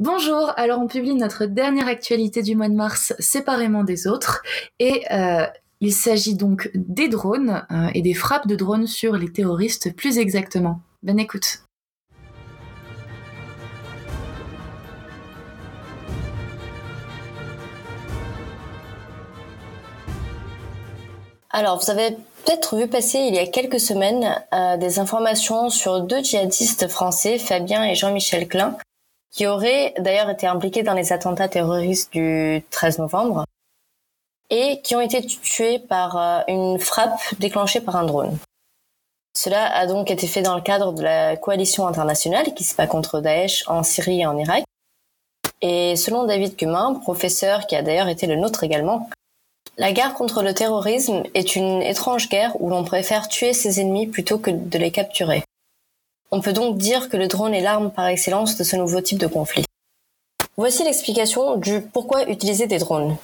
Bonjour, alors on publie notre dernière actualité du mois de mars séparément des autres et euh, il s'agit donc des drones euh, et des frappes de drones sur les terroristes plus exactement. Bonne écoute. Alors, vous avez peut-être vu passer il y a quelques semaines euh, des informations sur deux djihadistes français, Fabien et Jean-Michel Klein, qui auraient d'ailleurs été impliqués dans les attentats terroristes du 13 novembre et qui ont été tués par euh, une frappe déclenchée par un drone. Cela a donc été fait dans le cadre de la coalition internationale qui se bat contre Daesh en Syrie et en Irak. Et selon David Cumin, professeur qui a d'ailleurs été le nôtre également, la guerre contre le terrorisme est une étrange guerre où l'on préfère tuer ses ennemis plutôt que de les capturer. On peut donc dire que le drone est l'arme par excellence de ce nouveau type de conflit. Voici l'explication du pourquoi utiliser des drones.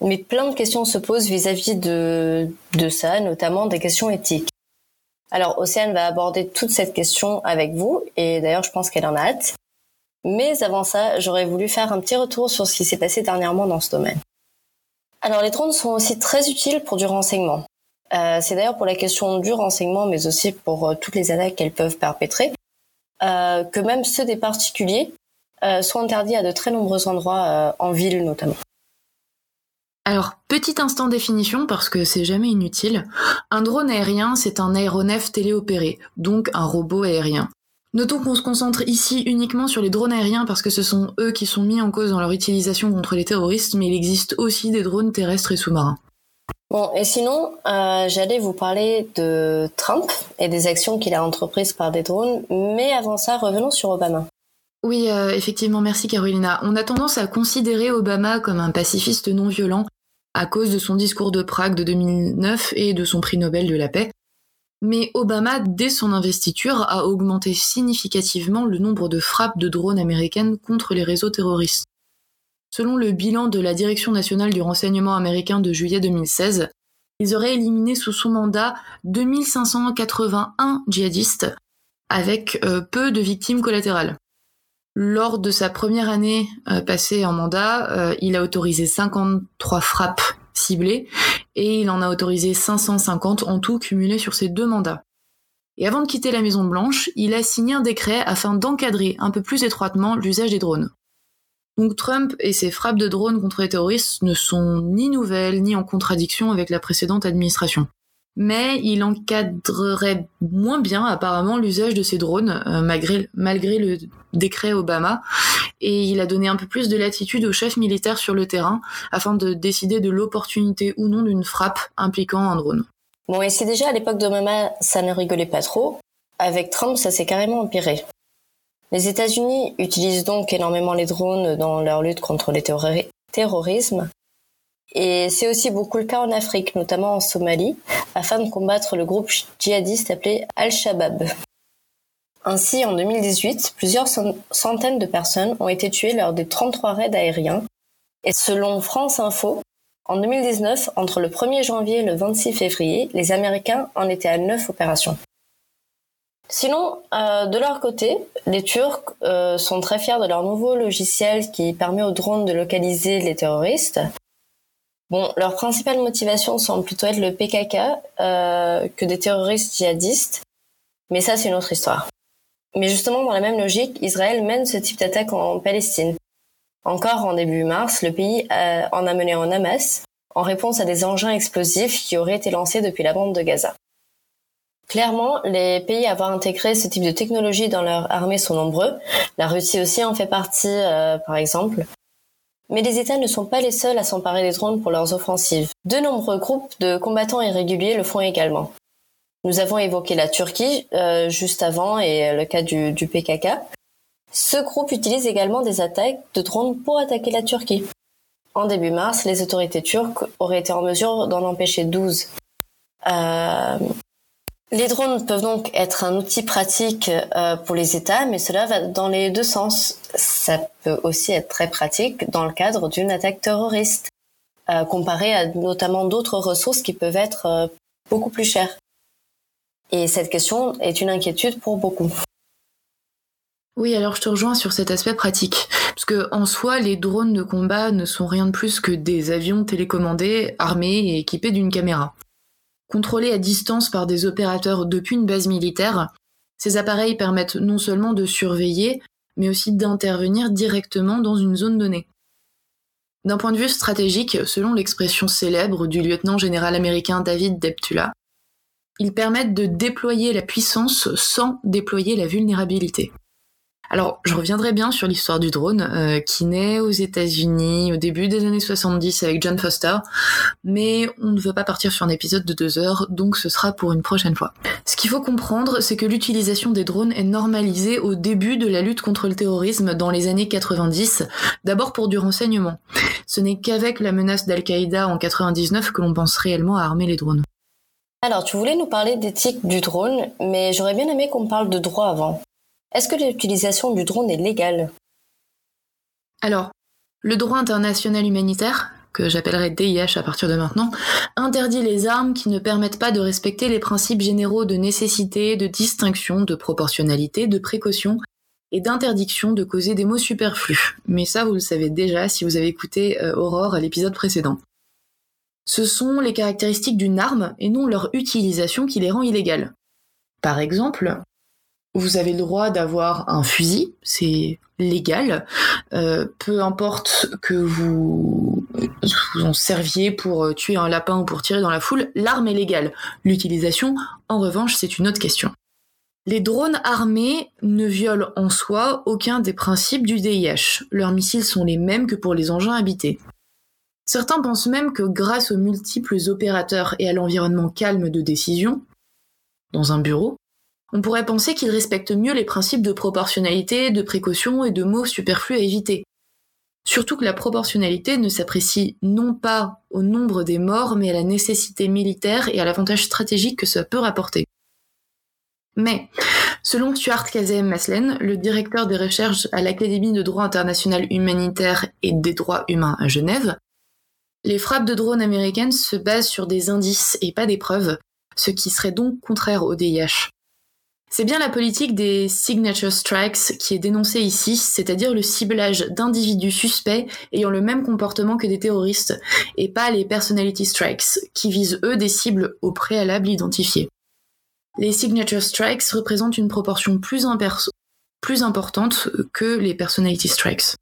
Mais plein de questions se posent vis-à-vis de, de ça, notamment des questions éthiques. Alors, Océane va aborder toute cette question avec vous, et d'ailleurs, je pense qu'elle en a hâte. Mais avant ça, j'aurais voulu faire un petit retour sur ce qui s'est passé dernièrement dans ce domaine. Alors, les drones sont aussi très utiles pour du renseignement. Euh, c'est d'ailleurs pour la question du renseignement, mais aussi pour euh, toutes les attaques qu'elles peuvent perpétrer, euh, que même ceux des particuliers sont interdits à de très nombreux endroits, en ville notamment. Alors, petit instant définition parce que c'est jamais inutile. Un drone aérien, c'est un aéronef téléopéré, donc un robot aérien. Notons qu'on se concentre ici uniquement sur les drones aériens parce que ce sont eux qui sont mis en cause dans leur utilisation contre les terroristes, mais il existe aussi des drones terrestres et sous-marins. Bon, et sinon, euh, j'allais vous parler de Trump et des actions qu'il a entreprises par des drones, mais avant ça, revenons sur Obama. Oui, euh, effectivement, merci Carolina. On a tendance à considérer Obama comme un pacifiste non violent à cause de son discours de Prague de 2009 et de son prix Nobel de la paix. Mais Obama, dès son investiture, a augmenté significativement le nombre de frappes de drones américaines contre les réseaux terroristes. Selon le bilan de la Direction nationale du renseignement américain de juillet 2016, ils auraient éliminé sous son mandat 2581 djihadistes, avec euh, peu de victimes collatérales. Lors de sa première année euh, passée en mandat, euh, il a autorisé 53 frappes ciblées et il en a autorisé 550 en tout cumulé sur ses deux mandats. Et avant de quitter la Maison Blanche, il a signé un décret afin d'encadrer un peu plus étroitement l'usage des drones. Donc Trump et ses frappes de drones contre les terroristes ne sont ni nouvelles ni en contradiction avec la précédente administration. Mais il encadrerait moins bien apparemment l'usage de ces drones euh, malgré, le décret Obama et il a donné un peu plus de latitude aux chefs militaires sur le terrain afin de décider de l'opportunité ou non d'une frappe impliquant un drone. Bon et si déjà à l'époque d'Obama ça ne rigolait pas trop, avec Trump ça s'est carrément empiré. Les États-Unis utilisent donc énormément les drones dans leur lutte contre le terrorisme. Et c'est aussi beaucoup le cas en Afrique, notamment en Somalie, afin de combattre le groupe djihadiste appelé Al-Shabaab. Ainsi, en 2018, plusieurs centaines de personnes ont été tuées lors des 33 raids aériens. Et selon France Info, en 2019, entre le 1er janvier et le 26 février, les Américains en étaient à 9 opérations. Sinon, euh, de leur côté, les Turcs euh, sont très fiers de leur nouveau logiciel qui permet aux drones de localiser les terroristes. Bon, leur principale motivation semble plutôt être le PKK euh, que des terroristes djihadistes, mais ça c'est une autre histoire. Mais justement, dans la même logique, Israël mène ce type d'attaque en Palestine. Encore en début mars, le pays en a mené en Hamas en réponse à des engins explosifs qui auraient été lancés depuis la bande de Gaza. Clairement, les pays à avoir intégré ce type de technologie dans leur armée sont nombreux. La Russie aussi en fait partie, euh, par exemple. Mais les États ne sont pas les seuls à s'emparer des drones pour leurs offensives. De nombreux groupes de combattants irréguliers le font également. Nous avons évoqué la Turquie euh, juste avant et le cas du, du PKK. Ce groupe utilise également des attaques de drones pour attaquer la Turquie. En début mars, les autorités turques auraient été en mesure d'en empêcher 12. Euh, les drones peuvent donc être un outil pratique euh, pour les États, mais cela va dans les deux sens. Ça peut aussi être très pratique dans le cadre d'une attaque terroriste, euh, comparé à notamment d'autres ressources qui peuvent être euh, beaucoup plus chères. Et cette question est une inquiétude pour beaucoup. Oui, alors je te rejoins sur cet aspect pratique. Parce que en soi, les drones de combat ne sont rien de plus que des avions télécommandés, armés et équipés d'une caméra. Contrôlés à distance par des opérateurs depuis une base militaire, ces appareils permettent non seulement de surveiller, mais aussi d'intervenir directement dans une zone donnée. D'un point de vue stratégique, selon l'expression célèbre du lieutenant général américain David Deptula, ils permettent de déployer la puissance sans déployer la vulnérabilité. Alors, je reviendrai bien sur l'histoire du drone, euh, qui naît aux États-Unis au début des années 70 avec John Foster, mais on ne veut pas partir sur un épisode de deux heures, donc ce sera pour une prochaine fois. Ce qu'il faut comprendre, c'est que l'utilisation des drones est normalisée au début de la lutte contre le terrorisme dans les années 90, d'abord pour du renseignement. Ce n'est qu'avec la menace d'Al-Qaïda en 99 que l'on pense réellement à armer les drones. Alors, tu voulais nous parler d'éthique du drone, mais j'aurais bien aimé qu'on parle de droit avant. Est-ce que l'utilisation du drone est légale? Alors, le droit international humanitaire, que j'appellerai DIH à partir de maintenant, interdit les armes qui ne permettent pas de respecter les principes généraux de nécessité, de distinction, de proportionnalité, de précaution et d'interdiction de causer des maux superflus. Mais ça, vous le savez déjà si vous avez écouté euh, Aurore à l'épisode précédent. Ce sont les caractéristiques d'une arme et non leur utilisation qui les rend illégales. Par exemple, vous avez le droit d'avoir un fusil, c'est légal, euh, peu importe que vous vous en serviez pour tuer un lapin ou pour tirer dans la foule, l'arme est légale. L'utilisation, en revanche, c'est une autre question. Les drones armés ne violent en soi aucun des principes du DIH. Leurs missiles sont les mêmes que pour les engins habités. Certains pensent même que grâce aux multiples opérateurs et à l'environnement calme de décision, dans un bureau, on pourrait penser qu'ils respectent mieux les principes de proportionnalité, de précaution et de mots superflus à éviter. Surtout que la proportionnalité ne s'apprécie non pas au nombre des morts, mais à la nécessité militaire et à l'avantage stratégique que ça peut rapporter. Mais, selon Stuart Kazem Maslen, le directeur des recherches à l'Académie de droit international humanitaire et des droits humains à Genève, les frappes de drones américaines se basent sur des indices et pas des preuves, ce qui serait donc contraire au DIH. C'est bien la politique des signature strikes qui est dénoncée ici, c'est-à-dire le ciblage d'individus suspects ayant le même comportement que des terroristes, et pas les personality strikes, qui visent eux des cibles au préalable identifiées. Les signature strikes représentent une proportion plus, importante que les personality strikes.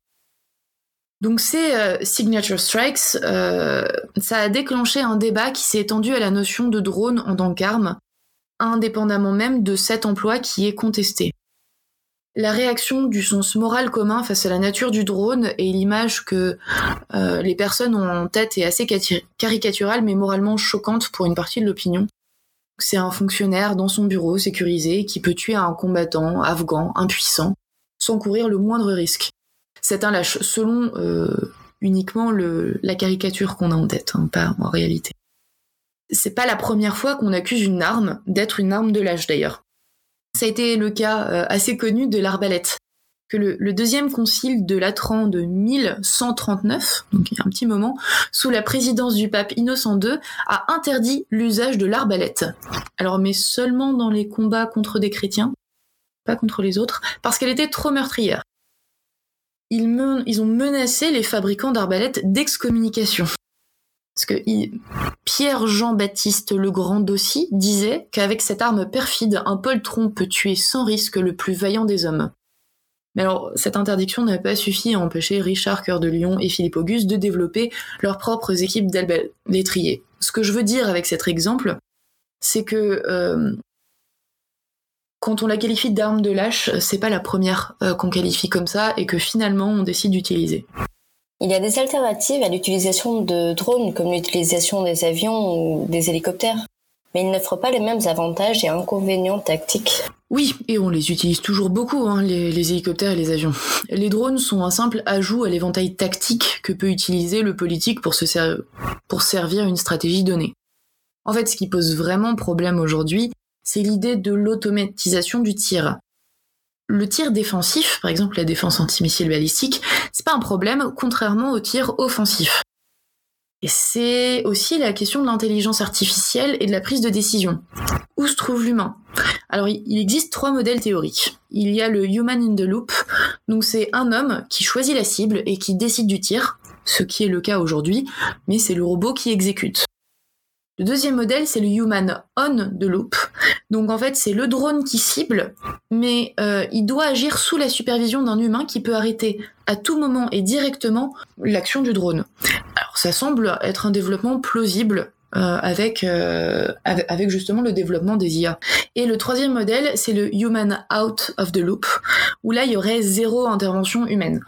Donc ces euh, signature strikes, euh, ça a déclenché un débat qui s'est étendu à la notion de drone en tant qu'arme, indépendamment même de cet emploi qui est contesté. La réaction du sens moral commun face à la nature du drone et l'image que euh, les personnes ont en tête est assez caricaturale mais moralement choquante pour une partie de l'opinion. C'est un fonctionnaire dans son bureau sécurisé qui peut tuer un combattant afghan impuissant sans courir le moindre risque. C'est un lâche, selon euh, uniquement la caricature qu'on a en tête, hein, pas en réalité. C'est pas la première fois qu'on accuse une arme d'être une arme de l'âge d'ailleurs. Ça a été le cas euh, assez connu de l'arbalète, que le, deuxième concile de Latran de 1139, donc il y a un petit moment, sous la présidence du pape Innocent II, a interdit l'usage de l'arbalète. Alors mais seulement dans les combats contre des chrétiens, pas contre les autres, parce qu'elle était trop meurtrière. Ils, ils ont menacé les fabricants d'arbalètes d'excommunication. Parce que Pierre Jean-Baptiste Le Grand Dossi disait qu'avec cette arme perfide, un poltron peut tuer sans risque le plus vaillant des hommes. Mais alors, cette interdiction n'a pas suffi à empêcher Richard Cœur de Lion et Philippe Auguste de développer leurs propres équipes d'étriers. Ce que je veux dire avec cet exemple, c'est que euh, quand on la qualifie d'arme de lâche, c'est pas la première euh, qu'on qualifie comme ça et que finalement on décide d'utiliser. Il y a des alternatives à l'utilisation de drones comme l'utilisation des avions ou des hélicoptères, mais ils n'offrent pas les mêmes avantages et inconvénients tactiques. Oui, et on les utilise toujours beaucoup, hein, les, hélicoptères et les avions. Les drones sont un simple ajout à l'éventail tactique que peut utiliser le politique pour, se pour servir une stratégie donnée. En fait, ce qui pose vraiment problème aujourd'hui, c'est l'idée de l'automatisation du tir le tir défensif, par exemple la défense antimissile balistique, c'est pas un problème, contrairement au tir offensif. Et c'est aussi la question de l'intelligence artificielle et de la prise de décision. Où se trouve l'humain? Alors, il existe trois modèles théoriques. Il y a le Human in the Loop, donc c'est un homme qui choisit la cible et qui décide du tir, ce qui est le cas aujourd'hui, mais c'est le robot qui exécute. Le deuxième modèle, c'est le Human on the Loop. Donc en fait, c'est le drone qui cible, mais euh, il doit agir sous la supervision d'un humain qui peut arrêter à tout moment et directement l'action du drone. Alors ça semble être un développement plausible euh, avec, euh, avec justement le développement des IA. Et le troisième modèle, c'est le human out of the loop, où là il y aurait zéro intervention humaine.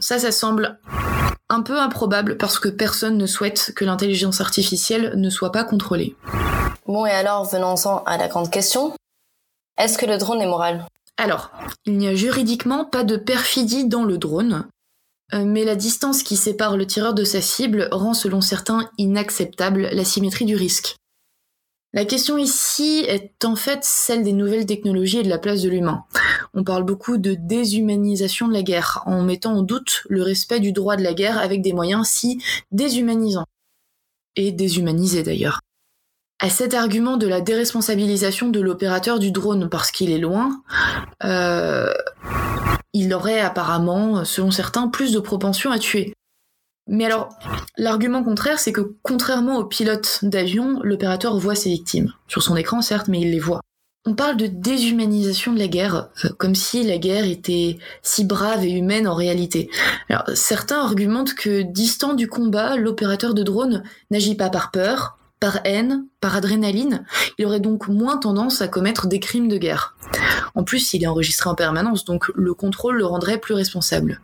Ça, ça semble un peu improbable parce que personne ne souhaite que l'intelligence artificielle ne soit pas contrôlée. Bon et alors venons-en à la grande question. Est-ce que le drone est moral? Alors, il n'y a juridiquement pas de perfidie dans le drone. Euh, mais la distance qui sépare le tireur de sa cible rend selon certains inacceptable la symétrie du risque. La question ici est en fait celle des nouvelles technologies et de la place de l'humain. On parle beaucoup de déshumanisation de la guerre, en mettant en doute le respect du droit de la guerre avec des moyens si déshumanisants. Et déshumanisés d'ailleurs. À cet argument de la déresponsabilisation de l'opérateur du drone parce qu'il est loin, euh, il aurait apparemment, selon certains, plus de propension à tuer. Mais alors, l'argument contraire, c'est que contrairement au pilote d'avion, l'opérateur voit ses victimes. Sur son écran, certes, mais il les voit. On parle de déshumanisation de la guerre, euh, comme si la guerre était si brave et humaine en réalité. Alors, certains argumentent que, distant du combat, l'opérateur de drone n'agit pas par peur, par haine, par adrénaline, il aurait donc moins tendance à commettre des crimes de guerre. En plus, il est enregistré en permanence, donc le contrôle le rendrait plus responsable.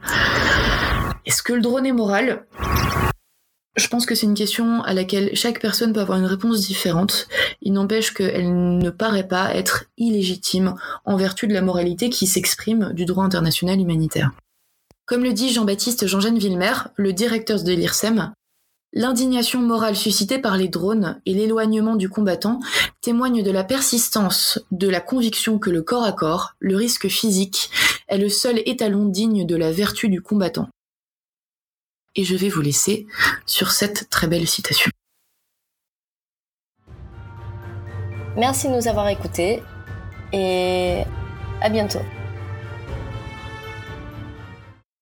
Est-ce que le drone est moral? Je pense que c'est une question à laquelle chaque personne peut avoir une réponse différente. Il n'empêche qu'elle ne paraît pas être illégitime en vertu de la moralité qui s'exprime du droit international humanitaire. Comme le dit Jean-Baptiste Jean-Jean Villemer, le directeur de l'IRSEM, L'indignation morale suscitée par les drones et l'éloignement du combattant témoignent de la persistance de la conviction que le corps à corps, le risque physique, est le seul étalon digne de la vertu du combattant. Et je vais vous laisser sur cette très belle citation. Merci de nous avoir écoutés et à bientôt.